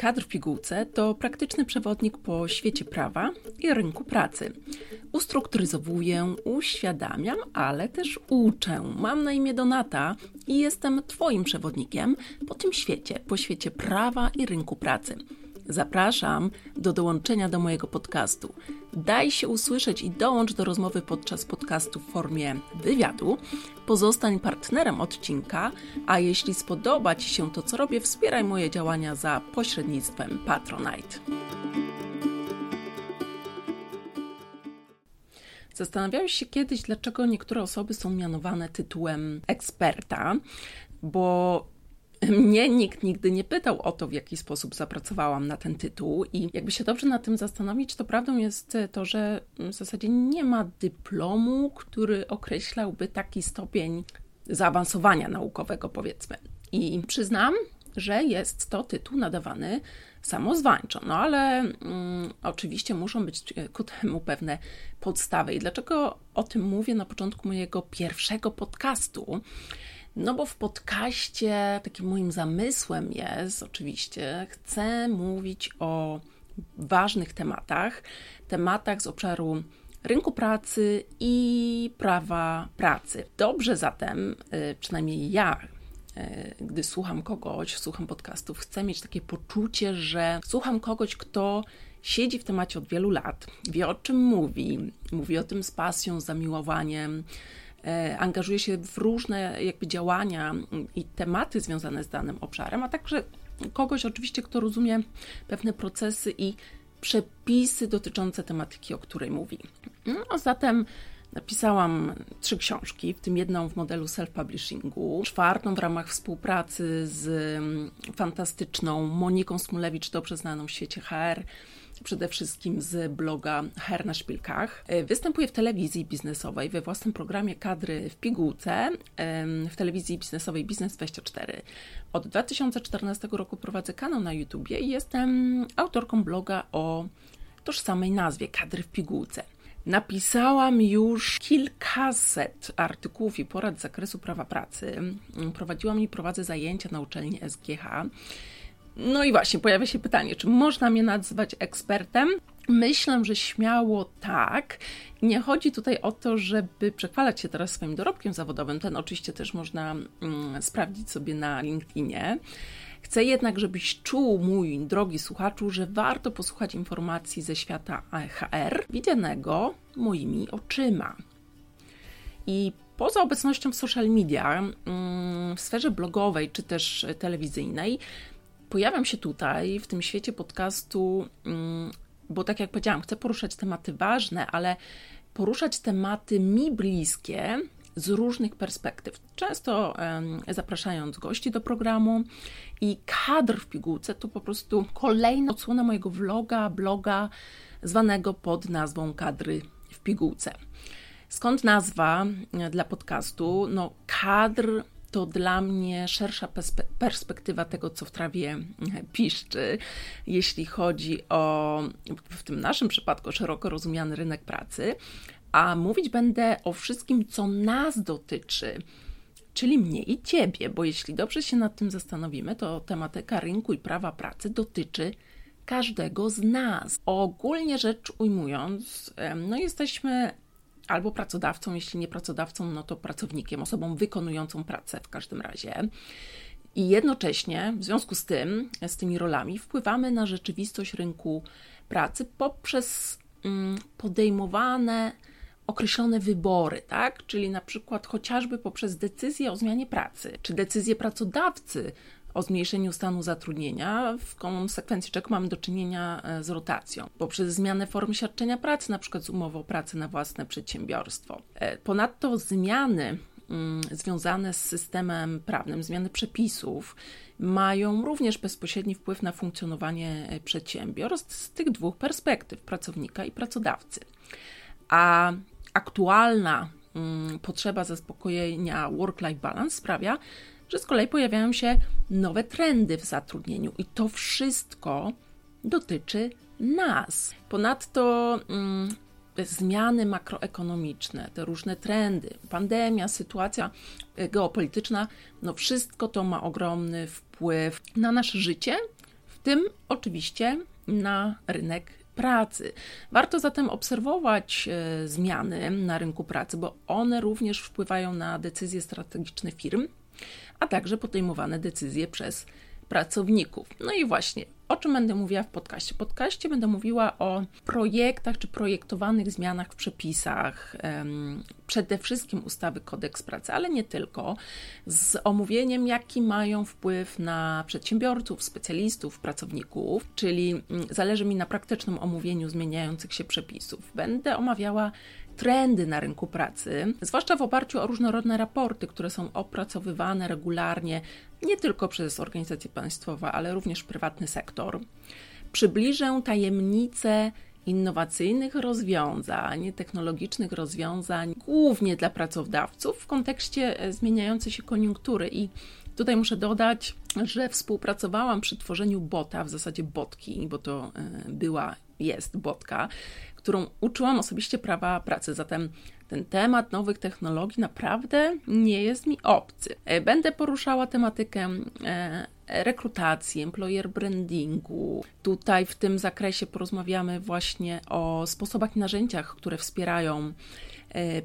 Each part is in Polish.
Kadr w pigułce to praktyczny przewodnik po świecie prawa i rynku pracy. Ustrukturyzowuję, uświadamiam, ale też uczę. Mam na imię Donata i jestem Twoim przewodnikiem po tym świecie, po świecie prawa i rynku pracy. Zapraszam do dołączenia do mojego podcastu. Daj się usłyszeć i dołącz do rozmowy podczas podcastu w formie wywiadu. Pozostań partnerem odcinka, a jeśli spodoba Ci się to, co robię, wspieraj moje działania za pośrednictwem Patronite. Zastanawiałeś się kiedyś, dlaczego niektóre osoby są mianowane tytułem eksperta, bo mnie nikt nigdy nie pytał o to, w jaki sposób zapracowałam na ten tytuł, i jakby się dobrze nad tym zastanowić, to prawdą jest to, że w zasadzie nie ma dyplomu, który określałby taki stopień zaawansowania naukowego, powiedzmy. I przyznam, że jest to tytuł nadawany samozwańczo. No ale mm, oczywiście muszą być ku temu pewne podstawy. I dlaczego o tym mówię na początku mojego pierwszego podcastu? No bo w podcaście takim moim zamysłem jest oczywiście, chcę mówić o ważnych tematach, tematach z obszaru rynku pracy i prawa pracy. Dobrze zatem, y, przynajmniej ja, y, gdy słucham kogoś, słucham podcastów, chcę mieć takie poczucie, że słucham kogoś, kto siedzi w temacie od wielu lat, wie o czym mówi, mówi o tym z pasją, zamiłowaniem, E, angażuje się w różne jakby działania i tematy związane z danym obszarem, a także kogoś oczywiście, kto rozumie pewne procesy i przepisy dotyczące tematyki, o której mówi. No, zatem Napisałam trzy książki, w tym jedną w modelu self-publishingu, czwartą w ramach współpracy z fantastyczną Moniką Smulewicz, dobrze znaną w świecie HR, przede wszystkim z bloga Her na Szpilkach. E, występuję w telewizji biznesowej we własnym programie Kadry w Pigułce w telewizji biznesowej Biznes24. Od 2014 roku prowadzę kanał na YouTubie i jestem autorką bloga o tożsamej nazwie Kadry w Pigułce. Napisałam już kilkaset artykułów i porad z zakresu prawa pracy. Prowadziłam i prowadzę zajęcia na uczelni SGH. No i właśnie pojawia się pytanie, czy można mnie nazwać ekspertem? Myślę, że śmiało tak. Nie chodzi tutaj o to, żeby przechwalać się teraz swoim dorobkiem zawodowym. Ten oczywiście też można mm, sprawdzić sobie na LinkedInie. Chcę jednak, żebyś czuł, mój drogi słuchaczu, że warto posłuchać informacji ze świata HR, widzianego moimi oczyma. I poza obecnością w social media, mm, w sferze blogowej czy też telewizyjnej, pojawiam się tutaj, w tym świecie podcastu, mm, bo tak jak powiedziałam, chcę poruszać tematy ważne, ale poruszać tematy mi bliskie z różnych perspektyw. Często zapraszając gości do programu i kadr w pigułce to po prostu kolejna odsłona mojego vloga, bloga zwanego pod nazwą Kadry w pigułce. Skąd nazwa e, dla podcastu? No, kadr to dla mnie szersza perspektywa tego, co w trawie piszczy, jeśli chodzi o, w tym naszym przypadku, szeroko rozumiany rynek pracy, a mówić będę o wszystkim, co nas dotyczy, czyli mnie i ciebie, bo jeśli dobrze się nad tym zastanowimy, to tematyka rynku i prawa pracy dotyczy każdego z nas. Ogólnie rzecz ujmując, no jesteśmy albo pracodawcą, jeśli nie pracodawcą, no to pracownikiem, osobą wykonującą pracę w każdym razie. I jednocześnie, w związku z tym, z tymi rolami, wpływamy na rzeczywistość rynku pracy poprzez mm, podejmowane określone wybory, tak? Czyli na przykład chociażby poprzez decyzję o zmianie pracy, czy decyzję pracodawcy o zmniejszeniu stanu zatrudnienia, w konsekwencji czego mamy do czynienia e, z rotacją, poprzez zmianę formy świadczenia pracy, na przykład z umową o pracę na własne przedsiębiorstwo. E, ponadto zmiany mm, związane z systemem prawnym, zmiany przepisów mają również bezpośredni wpływ na funkcjonowanie e, przedsiębiorstw z tych dwóch perspektyw pracownika i pracodawcy. A aktualna mm, potrzeba zaspokojenia work-life balance sprawia, że z kolei pojawiają się nowe trendy w zatrudnieniu i to wszystko dotyczy nas. Ponadto mm, zmiany makroekonomiczne, te różne trendy, pandemia, sytuacja geopolityczna, no wszystko to ma ogromny wpływ na nasze życie, tym oczywiście na rynek pracy. Warto zatem obserwować e, zmiany na rynku pracy, bo one również wpływają na decyzje strategiczne firm, a także podejmowane decyzje przez pracowników. No i właśnie, o czym będę mówiła w podcaście? W podcaście będę mówiła o projektach czy projektowanych zmianach w przepisach, przede wszystkim ustawy Kodeks Pracy, ale nie tylko, z omówieniem, jaki mają wpływ na przedsiębiorców, specjalistów, pracowników, czyli mm, zależy mi na praktycznym omówieniu zmieniających się przepisów. Będę omawiała trendy na rynku pracy, zwłaszcza w oparciu o różnorodne raporty, które są opracowywane regularnie nie tylko przez organizacje państwowe, ale również prywatny sektor. Przybliżę tajemnice innowacyjnych rozwiązań, technologicznych rozwiązań, głównie dla pracodawców w kontekście e, zmieniającej się koniunktury. I tutaj muszę dodać, że współpracowałam przy tworzeniu bota, w zasadzie botki, bo to e, była, jest botka, którą uczyłam osobiście prawa pracy. Zatem ten temat nowych technologii naprawdę nie jest mi obcy. E, będę poruszała tematykę e, rekrutacji, employer brandingu. Tutaj w tym zakresie porozmawiamy właśnie o sposobach i narzędziach, które wspierają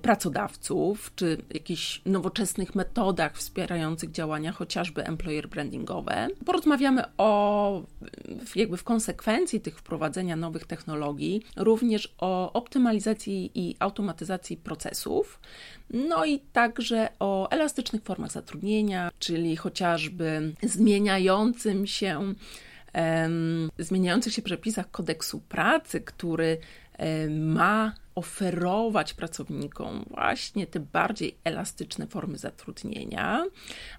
pracodawców, czy jakichś nowoczesnych metodach wspierających działania, chociażby employer brandingowe. Porozmawiamy o, jakby w konsekwencji tych wprowadzenia nowych technologii, również o optymalizacji i automatyzacji procesów, no i także o elastycznych formach zatrudnienia, czyli chociażby zmieniającym się zmieniających się przepisach kodeksu pracy, który ma oferować pracownikom właśnie te bardziej elastyczne formy zatrudnienia,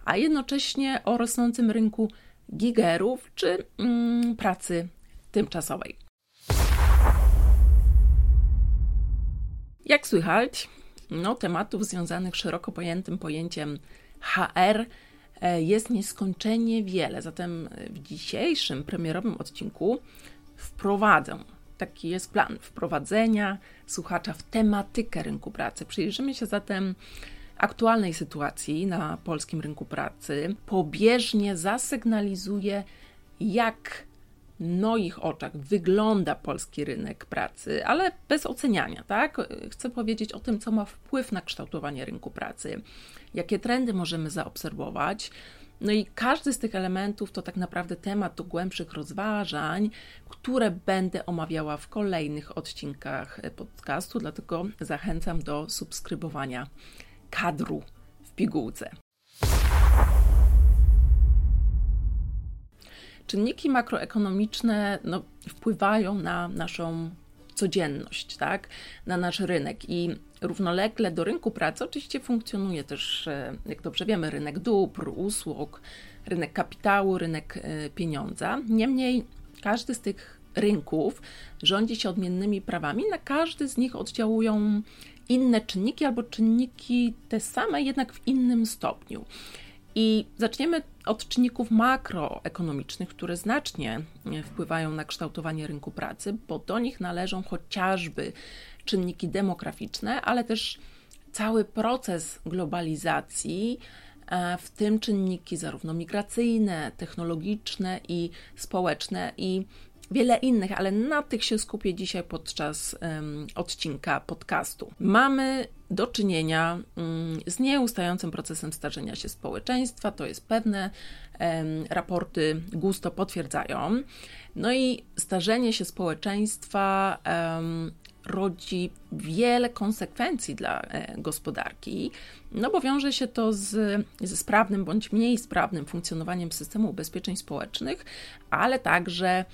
a jednocześnie o rosnącym rynku gigerów czy mm, pracy tymczasowej. Jak słychać, no, tematów związanych szeroko pojętym pojęciem HR e, jest nieskończenie wiele. Zatem w dzisiejszym premierowym odcinku wprowadzę taki jest plan wprowadzenia słuchacza w tematykę rynku pracy. Przyjrzymy się zatem aktualnej sytuacji na polskim rynku pracy. Pobieżnie zasygnalizuje, jak moich oczach wygląda polski rynek pracy, ale bez oceniania, tak? Chcę powiedzieć o tym, co ma wpływ na kształtowanie rynku pracy, jakie trendy możemy zaobserwować, no i każdy z tych elementów to tak naprawdę temat do głębszych rozważań, które będę omawiała w kolejnych odcinkach podcastu, dlatego zachęcam do subskrybowania kadru w pigułce. Czynniki makroekonomiczne no, wpływają na naszą codzienność, tak, na nasz rynek i równolegle do rynku pracy oczywiście funkcjonuje też, e, jak dobrze wiemy, rynek dóbr, usług, rynek kapitału, rynek e, pieniądza. Niemniej każdy z tych rynków rządzi się odmiennymi prawami, na każdy z nich oddziałują inne czynniki albo czynniki te same, jednak w innym stopniu. I zaczniemy od czynników makroekonomicznych, które znacznie wpływają na kształtowanie rynku pracy, bo do nich należą chociażby czynniki demograficzne, ale też cały proces globalizacji, e, w tym czynniki zarówno migracyjne, technologiczne i społeczne i wiele innych, ale na tych się skupię dzisiaj podczas um, odcinka podcastu. Mamy do czynienia um, z nieustającym procesem starzenia się społeczeństwa, to jest pewne, raporty gusto potwierdzają. No i starzenie się społeczeństwa rodzi wiele konsekwencji dla e, gospodarki, no bo wiąże się to z, ze sprawnym bądź mniej sprawnym funkcjonowaniem systemu ubezpieczeń społecznych, ale także mm,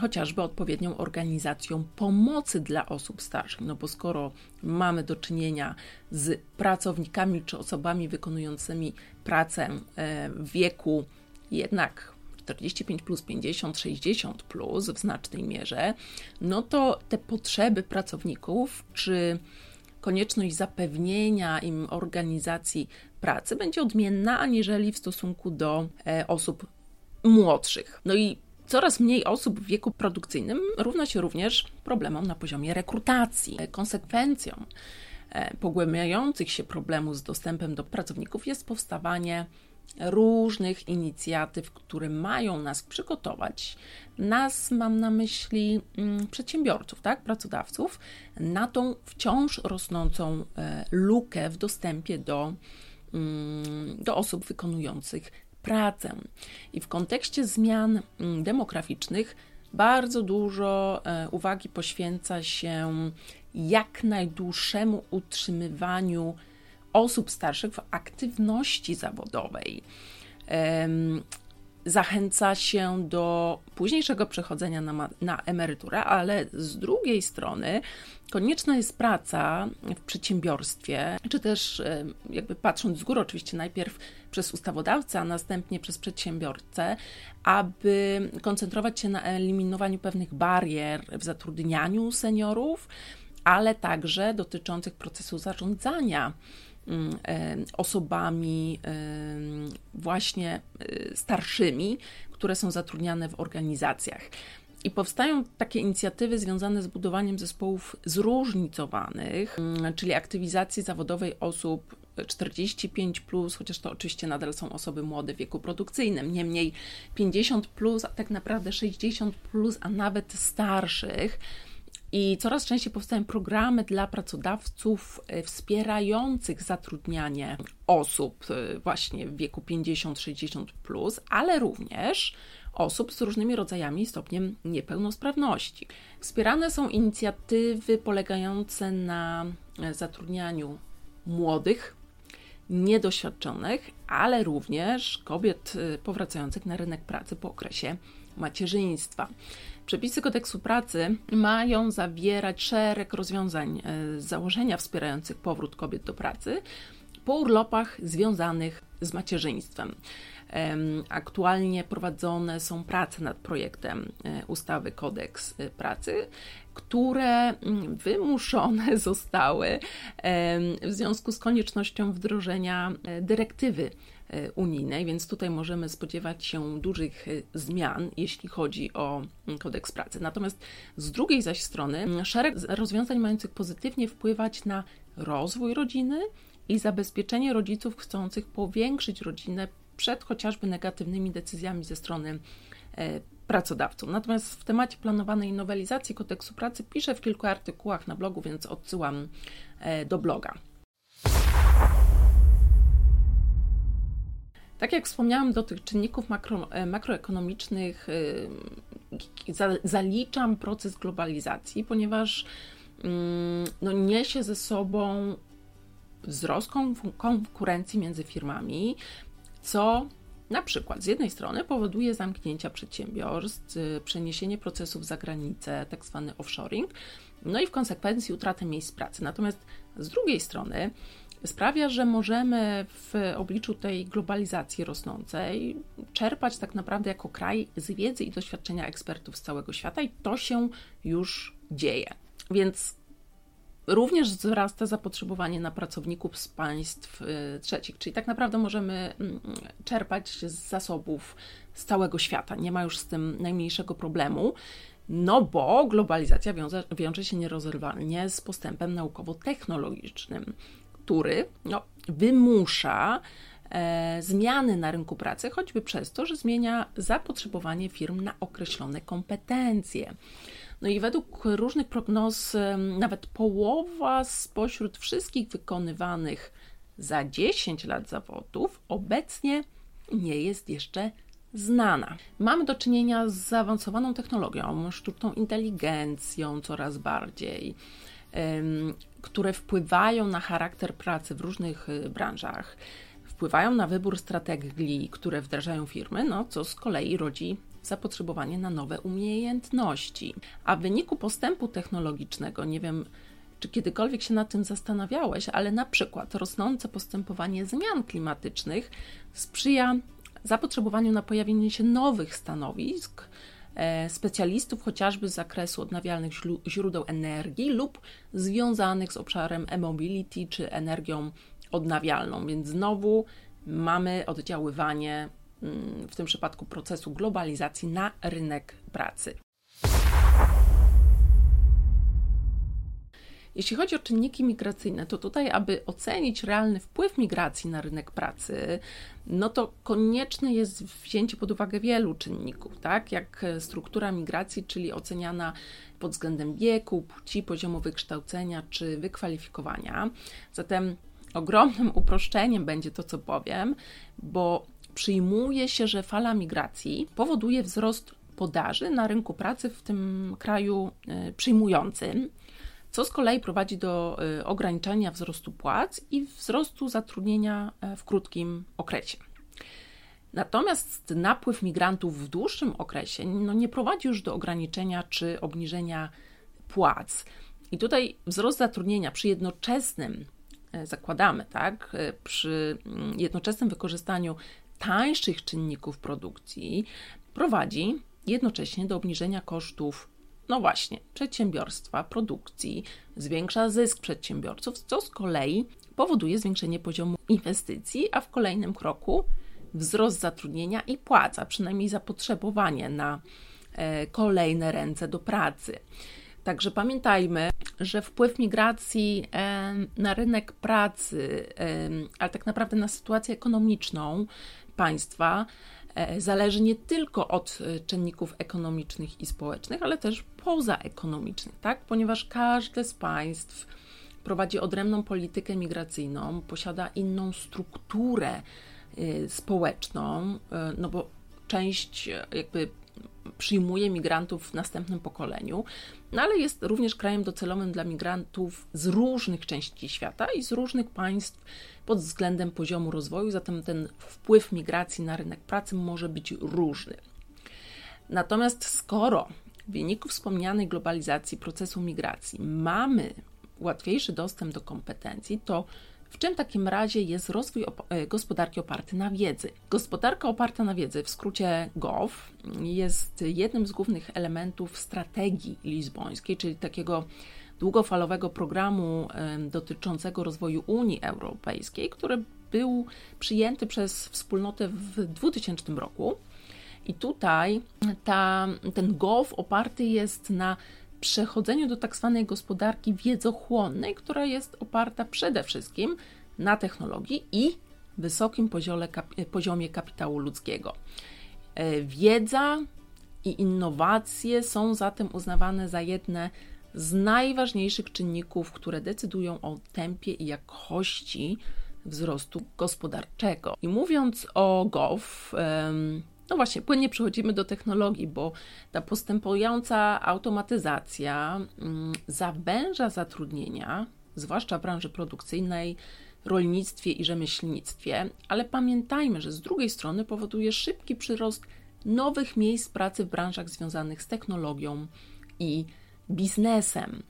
chociażby odpowiednią organizacją pomocy dla osób starszych. No bo skoro mamy do czynienia z pracownikami czy osobami wykonującymi pracę e, w wieku jednak 45 plus 50, 60 plus w znacznej mierze, no to te potrzeby pracowników, czy konieczność zapewnienia im organizacji pracy będzie odmienna aniżeli w stosunku do e, osób młodszych. No i coraz mniej osób w wieku produkcyjnym równa się również problemom na poziomie rekrutacji. Konsekwencją e, pogłębiających się problemów z dostępem do pracowników jest powstawanie różnych inicjatyw, które mają nas przygotować, nas mam na myśli mm, przedsiębiorców, tak, pracodawców, na tą wciąż rosnącą e, lukę w dostępie do, mm, do osób wykonujących pracę. I w kontekście zmian mm, demograficznych bardzo dużo e, uwagi poświęca się jak najdłuższemu utrzymywaniu osób starszych w aktywności zawodowej. Zachęca się do późniejszego przechodzenia na, na emeryturę, ale z drugiej strony konieczna jest praca w przedsiębiorstwie, czy też jakby patrząc z góry, oczywiście najpierw przez ustawodawcę, a następnie przez przedsiębiorcę, aby koncentrować się na eliminowaniu pewnych barier w zatrudnianiu seniorów, ale także dotyczących procesu zarządzania mm, e, osobami e, właśnie e, starszymi, które są zatrudniane w organizacjach. I powstają takie inicjatywy związane z budowaniem zespołów zróżnicowanych, mm, czyli aktywizacji zawodowej osób 45, plus, chociaż to oczywiście nadal są osoby młode w wieku produkcyjnym, niemniej 50, plus, a tak naprawdę 60, plus, a nawet starszych. I coraz częściej powstają programy dla pracodawców e, wspierających zatrudnianie osób e, właśnie w wieku 50-60, plus, ale również osób z różnymi rodzajami stopniem niepełnosprawności. Wspierane są inicjatywy polegające na e, zatrudnianiu młodych, niedoświadczonych, ale również kobiet powracających na rynek pracy po okresie macierzyństwa. Przepisy kodeksu pracy mają zawierać szereg rozwiązań e, z założenia wspierających powrót kobiet do pracy po urlopach związanych z macierzyństwem. Aktualnie prowadzone są prace nad projektem e, ustawy Kodeks e, Pracy, które mm, wymuszone zostały w związku z koniecznością wdrożenia dyrektywy E, unijnej, więc tutaj możemy spodziewać się dużych zmian, jeśli chodzi o mm, kodeks pracy. Natomiast z drugiej zaś strony mm, szereg rozwiązań mających pozytywnie wpływać na rozwój rodziny i zabezpieczenie rodziców chcących powiększyć rodzinę przed chociażby negatywnymi decyzjami ze strony e, pracodawców. Natomiast w temacie planowanej nowelizacji kodeksu pracy piszę w kilku artykułach na blogu, więc odsyłam do bloga. Tak jak wspomniałam, do tych czynników makro, e, makroekonomicznych e, zaliczam proces globalizacji, ponieważ mm, no, niesie ze sobą wzrost konkurencji między firmami, co na przykład z jednej strony powoduje zamknięcia przedsiębiorstw, e, przeniesienie procesów za granicę, tak zwany offshoring, no i w konsekwencji utratę miejsc pracy. Natomiast z drugiej strony sprawia, że możemy w obliczu tej globalizacji rosnącej czerpać tak naprawdę jako kraj z wiedzy i doświadczenia ekspertów z całego świata i to się już dzieje. Więc również wzrasta zapotrzebowanie na pracowników z państw y, trzecich, czyli tak naprawdę możemy mm, czerpać z zasobów z całego świata. Nie ma już z tym najmniejszego problemu. No bo globalizacja wiąże, wiąże się nierozerwalnie z postępem naukowo-technologicznym który no, wymusza e, zmiany na rynku pracy, choćby przez to, że zmienia zapotrzebowanie firm na określone kompetencje. No i według różnych prognoz, nawet połowa spośród wszystkich wykonywanych za 10 lat zawodów obecnie nie jest jeszcze znana. Mamy do czynienia z zaawansowaną technologią, sztuczną inteligencją coraz bardziej które wpływają na charakter pracy w różnych y, branżach, wpływają na wybór strategii, które wdrażają firmy, no co z kolei rodzi zapotrzebowanie na nowe umiejętności. A w wyniku postępu technologicznego, nie wiem, czy kiedykolwiek się nad tym zastanawiałeś, ale na przykład rosnące postępowanie zmian klimatycznych sprzyja zapotrzebowaniu na pojawienie się nowych stanowisk, E, specjalistów chociażby z zakresu odnawialnych źródeł energii lub związanych z obszarem e-mobility czy energią odnawialną. Więc znowu mamy oddziaływanie w tym przypadku procesu globalizacji na rynek pracy. Jeśli chodzi o czynniki migracyjne, to tutaj, aby ocenić realny wpływ migracji na rynek pracy, no to konieczne jest wzięcie pod uwagę wielu czynników, tak? Jak struktura migracji, czyli oceniana pod względem wieku, płci, poziomu wykształcenia czy wykwalifikowania. Zatem ogromnym uproszczeniem będzie to, co powiem, bo przyjmuje się, że fala migracji powoduje wzrost podaży na rynku pracy w tym kraju e, przyjmującym, co z kolei prowadzi do e, ograniczania wzrostu płac i wzrostu zatrudnienia e, w krótkim okresie. Natomiast napływ migrantów w dłuższym okresie no, nie prowadzi już do ograniczenia czy obniżenia płac. I tutaj wzrost zatrudnienia przy jednoczesnym, zakładamy, tak, przy mm, jednoczesnym wykorzystaniu tańszych czynników produkcji prowadzi jednocześnie do obniżenia kosztów, no właśnie, przedsiębiorstwa, produkcji, zwiększa zysk przedsiębiorców, co z kolei powoduje zwiększenie poziomu inwestycji, a w kolejnym kroku wzrost zatrudnienia i płaca, przynajmniej zapotrzebowanie na e, kolejne ręce do pracy. Także pamiętajmy, że wpływ migracji e, na rynek pracy, e, ale tak naprawdę na sytuację ekonomiczną państwa e, zależy nie tylko od e, czynników ekonomicznych i społecznych, ale też pozaekonomicznych, tak? ponieważ każde z państw prowadzi odrębną politykę migracyjną, posiada inną strukturę e, społeczną, no bo część jakby przyjmuje migrantów w następnym pokoleniu, no ale jest również krajem docelowym dla migrantów z różnych części świata i z różnych państw pod względem poziomu rozwoju, zatem ten wpływ migracji na rynek pracy może być różny. Natomiast skoro w wyniku wspomnianej globalizacji procesu migracji mamy łatwiejszy dostęp do kompetencji, to w czym takim razie jest rozwój e, gospodarki oparty na wiedzy? Gospodarka oparta na wiedzy, w skrócie GOV, jest jednym z głównych elementów strategii lizbońskiej, czyli takiego długofalowego programu dotyczącego rozwoju Unii Europejskiej, który był przyjęty przez wspólnotę w 2000 roku. I tutaj ta, ten GOV oparty jest na przechodzeniu do tak zwanej gospodarki wiedzochłonnej, która jest oparta przede wszystkim na technologii i wysokim poziomie, poziomie kapitału ludzkiego. E, wiedza i innowacje są zatem uznawane za jedne z najważniejszych czynników, które decydują o tempie i jakości wzrostu gospodarczego. I mówiąc o GOV, no właśnie, płynnie przechodzimy do technologii, bo ta postępująca automatyzacja mm, zawęża zatrudnienia, zwłaszcza w branży produkcyjnej, rolnictwie i rzemieślnictwie, ale pamiętajmy, że z drugiej strony powoduje szybki przyrost nowych miejsc pracy w branżach związanych z technologią i biznesem.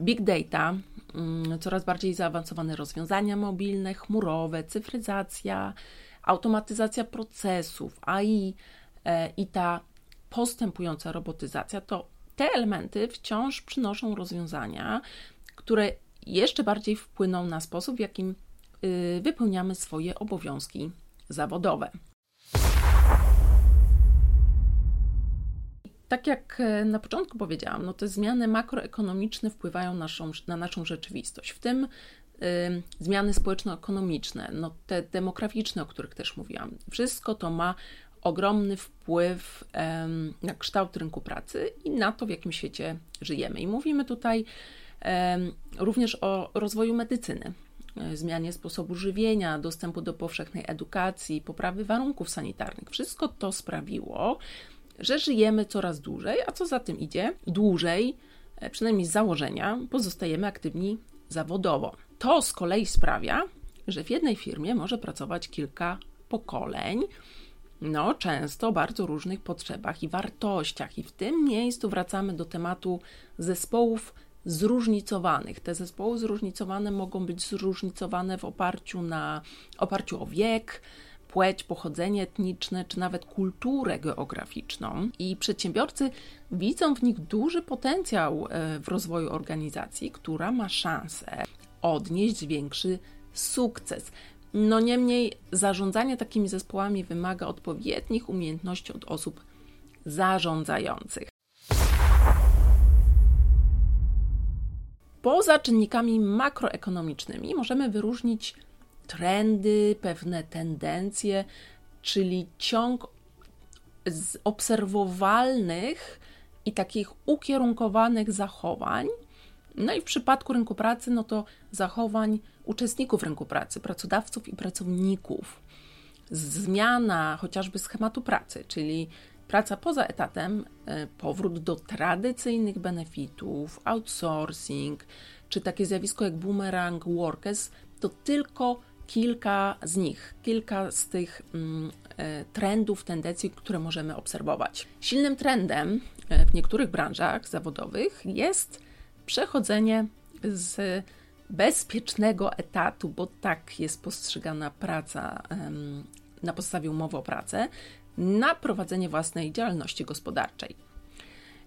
Big data, mm, coraz bardziej zaawansowane rozwiązania mobilne, chmurowe, cyfryzacja, automatyzacja procesów, AI e, i ta postępująca robotyzacja, to te elementy wciąż przynoszą rozwiązania, które jeszcze bardziej wpłyną na sposób, w jakim y, wypełniamy swoje obowiązki zawodowe. Tak jak e, na początku powiedziałam, no te zmiany makroekonomiczne wpływają naszą, na naszą rzeczywistość, w tym zmiany społeczno-ekonomiczne, no te demograficzne, o których też mówiłam. Wszystko to ma ogromny wpływ na kształt rynku pracy i na to, w jakim świecie żyjemy. I mówimy tutaj również o rozwoju medycyny e, zmianie sposobu żywienia, dostępu do powszechnej edukacji, poprawy warunków sanitarnych. Wszystko to sprawiło, że żyjemy coraz dłużej, a co za tym idzie, dłużej, e, przynajmniej z założenia, pozostajemy aktywni zawodowo. To z kolei sprawia, że w jednej firmie może pracować kilka pokoleń, no często o bardzo różnych potrzebach i wartościach. I w tym miejscu wracamy do tematu zespołów zróżnicowanych. Te zespoły zróżnicowane mogą być zróżnicowane w oparciu na oparciu o wiek, płeć, pochodzenie etniczne, czy nawet kulturę geograficzną. I przedsiębiorcy widzą w nich duży potencjał e, w rozwoju organizacji, która ma szansę odnieść większy sukces. No niemniej zarządzanie takimi zespołami wymaga odpowiednich umiejętności od osób zarządzających. Poza czynnikami makroekonomicznymi możemy wyróżnić trendy, pewne tendencje, czyli ciąg obserwowalnych i takich ukierunkowanych zachowań. No i w przypadku rynku pracy, no to zachowań uczestników rynku pracy, pracodawców i pracowników. Zmiana chociażby schematu pracy, czyli praca poza etatem, e, powrót do tradycyjnych benefitów, outsourcing, czy takie zjawisko jak boomerang workers, to tylko kilka z nich, kilka z tych mm, e, trendów, tendencji, które możemy obserwować. Silnym trendem e, w niektórych branżach zawodowych jest przechodzenie z bezpiecznego etatu, bo tak jest postrzegana praca na podstawie umowy o pracę, na prowadzenie własnej działalności gospodarczej.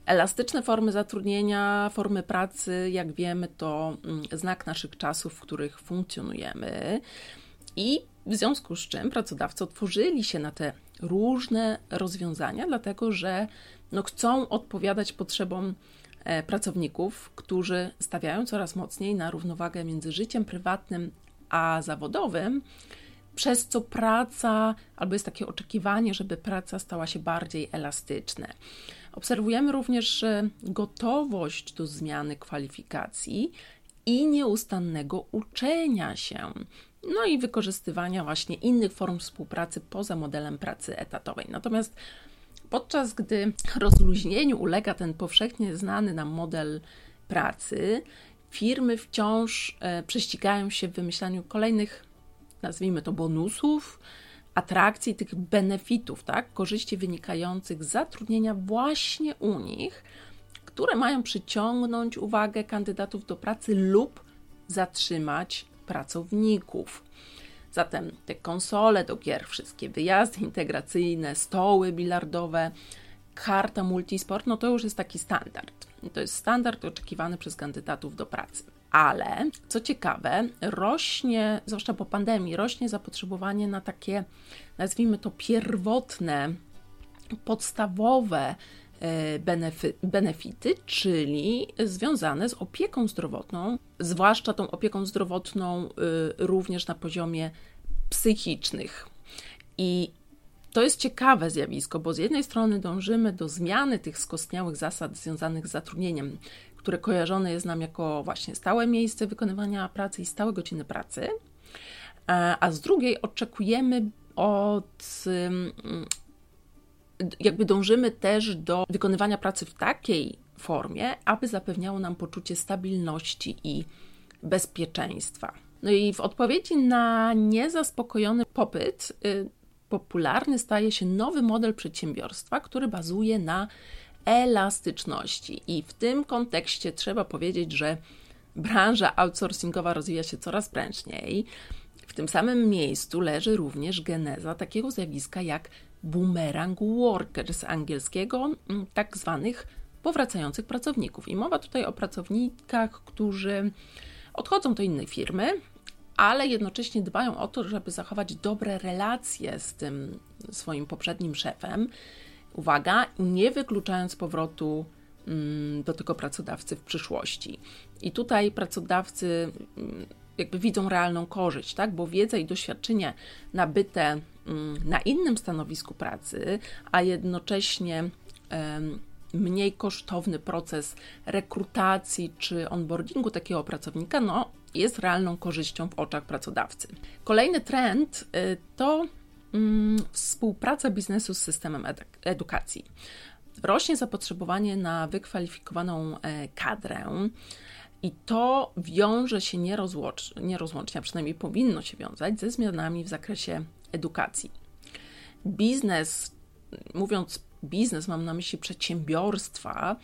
Elastyczne formy zatrudnienia, formy pracy, jak wiemy, to mm, znak naszych czasów, w których funkcjonujemy. I w związku z czym pracodawcy otworzyli się na te różne rozwiązania, dlatego że no, chcą odpowiadać potrzebom pracowników, którzy stawiają coraz mocniej na równowagę między życiem prywatnym a zawodowym, przez co praca, albo jest takie oczekiwanie, żeby praca stała się bardziej elastyczna. Obserwujemy również gotowość do zmiany kwalifikacji i nieustannego uczenia się. No i wykorzystywania właśnie innych form współpracy poza modelem pracy etatowej. Natomiast podczas gdy rozluźnieniu ulega ten powszechnie znany nam model pracy, firmy wciąż e, prześcigają się w wymyślaniu kolejnych, nazwijmy to, bonusów, atrakcji, tych benefitów, tak, korzyści wynikających z zatrudnienia właśnie u nich, które mają przyciągnąć uwagę kandydatów do pracy lub zatrzymać pracowników. Zatem te konsole do gier, wszystkie wyjazdy integracyjne, stoły bilardowe, karta multisport, no to już jest taki standard. To jest standard oczekiwany przez kandydatów do pracy. Ale co ciekawe, rośnie, zwłaszcza po pandemii, rośnie zapotrzebowanie na takie, nazwijmy to, pierwotne, podstawowe benefity, czyli związane z opieką zdrowotną, zwłaszcza tą opieką zdrowotną y, również na poziomie psychicznych. I to jest ciekawe zjawisko, bo z jednej strony dążymy do zmiany tych skostniałych zasad związanych z zatrudnieniem, które kojarzone jest nam jako właśnie stałe miejsce wykonywania pracy i stałe godziny pracy, a z drugiej oczekujemy od jakby dążymy też do wykonywania pracy w takiej formie, aby zapewniało nam poczucie stabilności i bezpieczeństwa. No i w odpowiedzi na niezaspokojony popyt, y, popularny staje się nowy model przedsiębiorstwa, który bazuje na elastyczności. I w tym kontekście trzeba powiedzieć, że branża outsourcingowa rozwija się coraz prężniej. W tym samym miejscu leży również geneza takiego zjawiska jak boomerang worker z angielskiego, mm, tak zwanych powracających pracowników. I mowa tutaj o pracownikach, którzy odchodzą do innej firmy, ale jednocześnie dbają o to, żeby zachować dobre relacje z tym swoim poprzednim szefem. Uwaga, nie wykluczając powrotu mm, do tego pracodawcy w przyszłości. I tutaj pracodawcy mm, jakby widzą realną korzyść, tak? bo wiedza i doświadczenie nabyte mm, na innym stanowisku pracy, a jednocześnie mniej kosztowny proces rekrutacji czy onboardingu takiego pracownika, no, jest realną korzyścią w oczach pracodawcy. Kolejny trend y, to mm, współpraca biznesu z systemem edukacji. Rośnie zapotrzebowanie na wykwalifikowaną e, kadrę. I to wiąże się nierozłącz, nierozłącznie, a przynajmniej powinno się wiązać ze zmianami w zakresie edukacji. Biznes, mówiąc biznes, mam na myśli przedsiębiorstwa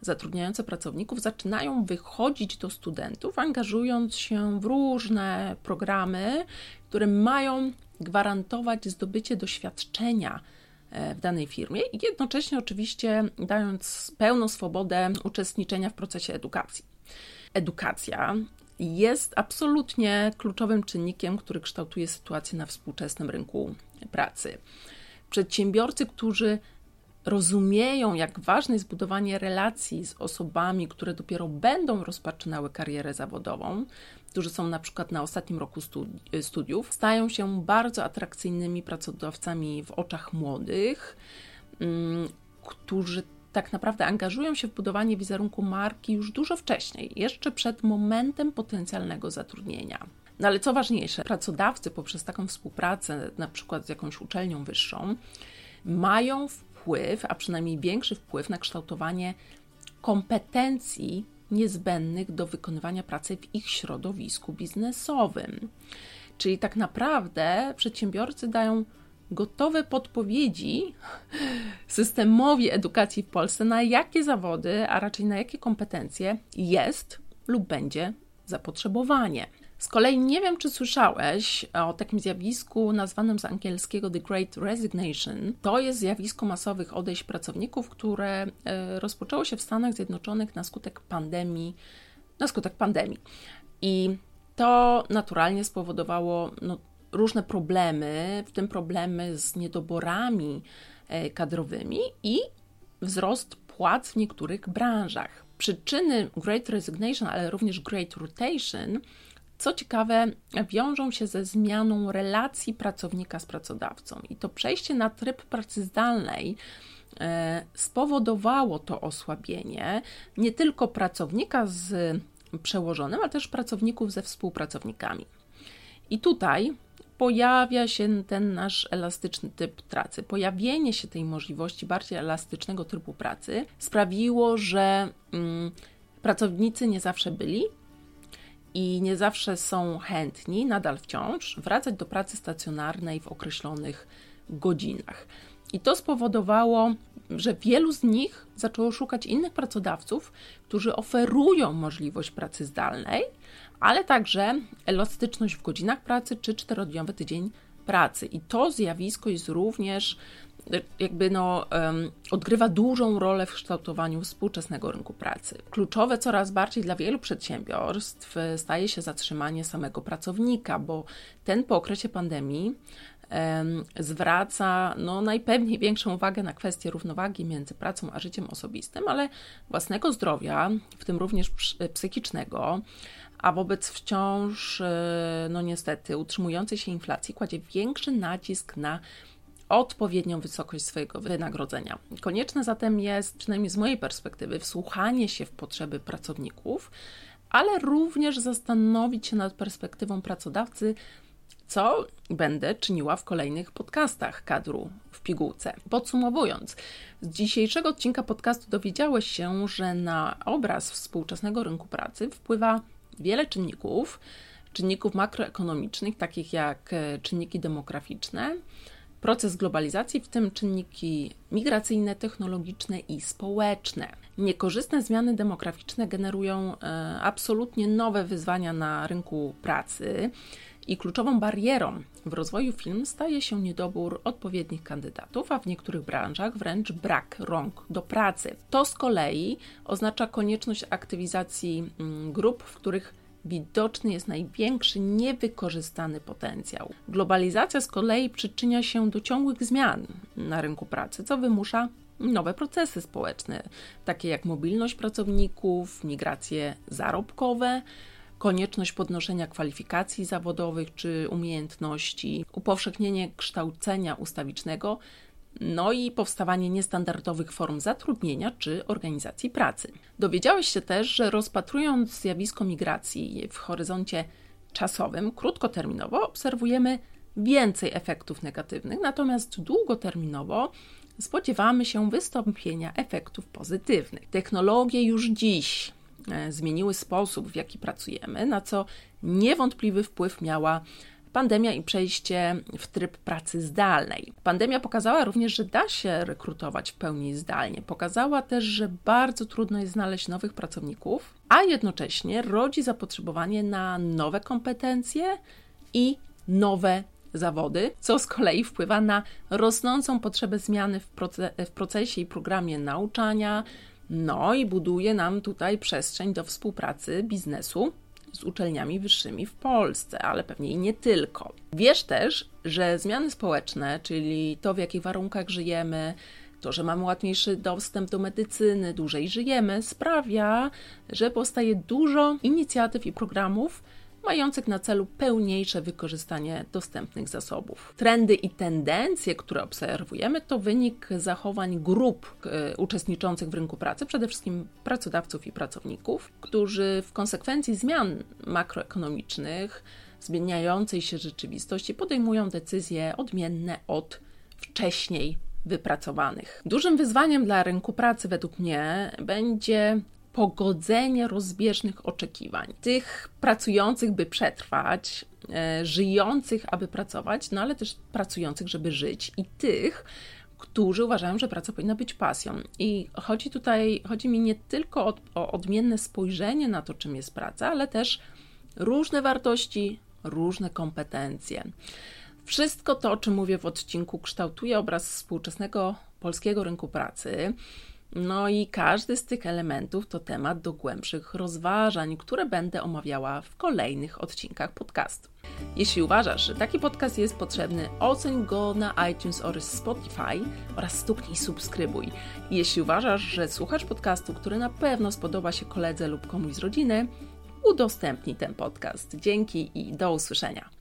zatrudniające pracowników, zaczynają wychodzić do studentów, angażując się w różne programy, które mają gwarantować zdobycie doświadczenia e, w danej firmie i jednocześnie oczywiście dając pełną swobodę uczestniczenia w procesie edukacji. Edukacja jest absolutnie kluczowym czynnikiem, który kształtuje sytuację na współczesnym rynku pracy. Przedsiębiorcy, którzy rozumieją, jak ważne jest budowanie relacji z osobami, które dopiero będą rozpoczynały karierę zawodową, którzy są na przykład na ostatnim roku studiów, stają się bardzo atrakcyjnymi pracodawcami w oczach młodych, mm, którzy tak naprawdę angażują się w budowanie wizerunku marki już dużo wcześniej, jeszcze przed momentem potencjalnego zatrudnienia. No ale co ważniejsze, pracodawcy poprzez taką współpracę, na przykład z jakąś uczelnią wyższą, mają wpływ, a przynajmniej większy wpływ na kształtowanie kompetencji niezbędnych do wykonywania pracy w ich środowisku biznesowym. Czyli tak naprawdę przedsiębiorcy dają gotowe podpowiedzi systemowi edukacji w Polsce, na jakie zawody, a raczej na jakie kompetencje jest lub będzie zapotrzebowanie. Z kolei nie wiem, czy słyszałeś o takim zjawisku nazwanym z angielskiego The Great Resignation. To jest zjawisko masowych odejść pracowników, które e, rozpoczęło się w Stanach Zjednoczonych na skutek pandemii. Na skutek pandemii. I to naturalnie spowodowało no, różne problemy, w tym problemy z niedoborami e, kadrowymi i wzrost płac w niektórych branżach. Przyczyny Great Resignation, ale również Great Rotation co ciekawe, wiążą się ze zmianą relacji pracownika z pracodawcą. I to przejście na tryb pracy zdalnej e, spowodowało to osłabienie nie tylko pracownika z przełożonym, ale też pracowników ze współpracownikami. I tutaj pojawia się ten nasz elastyczny typ pracy. Pojawienie się tej możliwości bardziej elastycznego trybu pracy sprawiło, że mm, pracownicy nie zawsze byli i nie zawsze są chętni, nadal wciąż, wracać do pracy stacjonarnej w określonych godzinach. I to spowodowało, że wielu z nich zaczęło szukać innych pracodawców, którzy oferują możliwość pracy zdalnej, ale także elastyczność w godzinach pracy czy czterodniowy tydzień pracy. I to zjawisko jest również jakby no, odgrywa dużą rolę w kształtowaniu współczesnego rynku pracy. Kluczowe coraz bardziej dla wielu przedsiębiorstw staje się zatrzymanie samego pracownika, bo ten po okresie pandemii zwraca no, najpewniej większą uwagę na kwestie równowagi między pracą a życiem osobistym, ale własnego zdrowia, w tym również psychicznego, a wobec wciąż, e, no niestety, utrzymującej się inflacji kładzie większy nacisk na odpowiednią wysokość swojego wynagrodzenia. Konieczne zatem jest, przynajmniej z mojej perspektywy, wsłuchanie się w potrzeby pracowników, ale również zastanowić się nad perspektywą pracodawcy, co będę czyniła w kolejnych podcastach kadru w pigułce. Podsumowując, z dzisiejszego odcinka podcastu dowiedziałeś się, że na obraz współczesnego rynku pracy wpływa wiele czynników, czynników makroekonomicznych, takich jak e, czynniki demograficzne, proces globalizacji, w tym czynniki migracyjne, technologiczne i społeczne. Niekorzystne zmiany demograficzne generują e, absolutnie nowe wyzwania na rynku pracy. I kluczową barierą w rozwoju film staje się niedobór odpowiednich kandydatów, a w niektórych branżach wręcz brak rąk do pracy. To z kolei oznacza konieczność aktywizacji mm, grup, w których widoczny jest największy niewykorzystany potencjał. Globalizacja z kolei przyczynia się do ciągłych zmian na rynku pracy, co wymusza nowe procesy społeczne, takie jak mobilność pracowników, migracje zarobkowe, konieczność podnoszenia kwalifikacji zawodowych czy umiejętności, upowszechnienie kształcenia ustawicznego no i powstawanie niestandardowych form zatrudnienia czy organizacji pracy. Dowiedziałeś się też, że rozpatrując zjawisko migracji w horyzoncie czasowym, krótkoterminowo obserwujemy więcej efektów negatywnych, natomiast długoterminowo spodziewamy się wystąpienia efektów pozytywnych. Technologie już dziś zmieniły sposób, w jaki pracujemy, na co niewątpliwy wpływ miała pandemia i przejście w tryb pracy zdalnej. Pandemia pokazała również, że da się rekrutować w pełni zdalnie. Pokazała też, że bardzo trudno jest znaleźć nowych pracowników, a jednocześnie rodzi zapotrzebowanie na nowe kompetencje i nowe zawody, co z kolei wpływa na rosnącą potrzebę zmiany w, w procesie i programie nauczania, no i buduje nam tutaj przestrzeń do współpracy biznesu z uczelniami wyższymi w Polsce, ale pewnie i nie tylko. Wiesz też, że zmiany społeczne, czyli to w jakich warunkach żyjemy, to, że mamy łatwiejszy dostęp do medycyny, dłużej żyjemy, sprawia, że powstaje dużo inicjatyw i programów mających na celu pełniejsze wykorzystanie dostępnych zasobów. Trendy i tendencje, które obserwujemy, to wynik zachowań grup e, uczestniczących w rynku pracy, przede wszystkim pracodawców i pracowników, którzy w konsekwencji zmian makroekonomicznych, zmieniającej się rzeczywistości podejmują decyzje odmienne od wcześniej wypracowanych. Dużym wyzwaniem dla rynku pracy według mnie będzie pogodzenie rozbieżnych oczekiwań. Tych pracujących, by przetrwać, e, żyjących, aby pracować, no ale też pracujących, żeby żyć i tych, którzy uważają, że praca powinna być pasją. I chodzi tutaj, chodzi mi nie tylko o, o odmienne spojrzenie na to, czym jest praca, ale też różne wartości, różne kompetencje. Wszystko to, o czym mówię w odcinku, kształtuje obraz współczesnego polskiego rynku pracy. No i każdy z tych elementów to temat do głębszych rozważań, które będę omawiała w kolejnych odcinkach podcastu. Jeśli uważasz, że taki podcast jest potrzebny, oceń go na iTunes oraz Spotify oraz stuknij subskrybuj. Jeśli uważasz, że słuchasz podcastu, który na pewno spodoba się koledze lub komuś z rodziny, udostępnij ten podcast. Dzięki i do usłyszenia.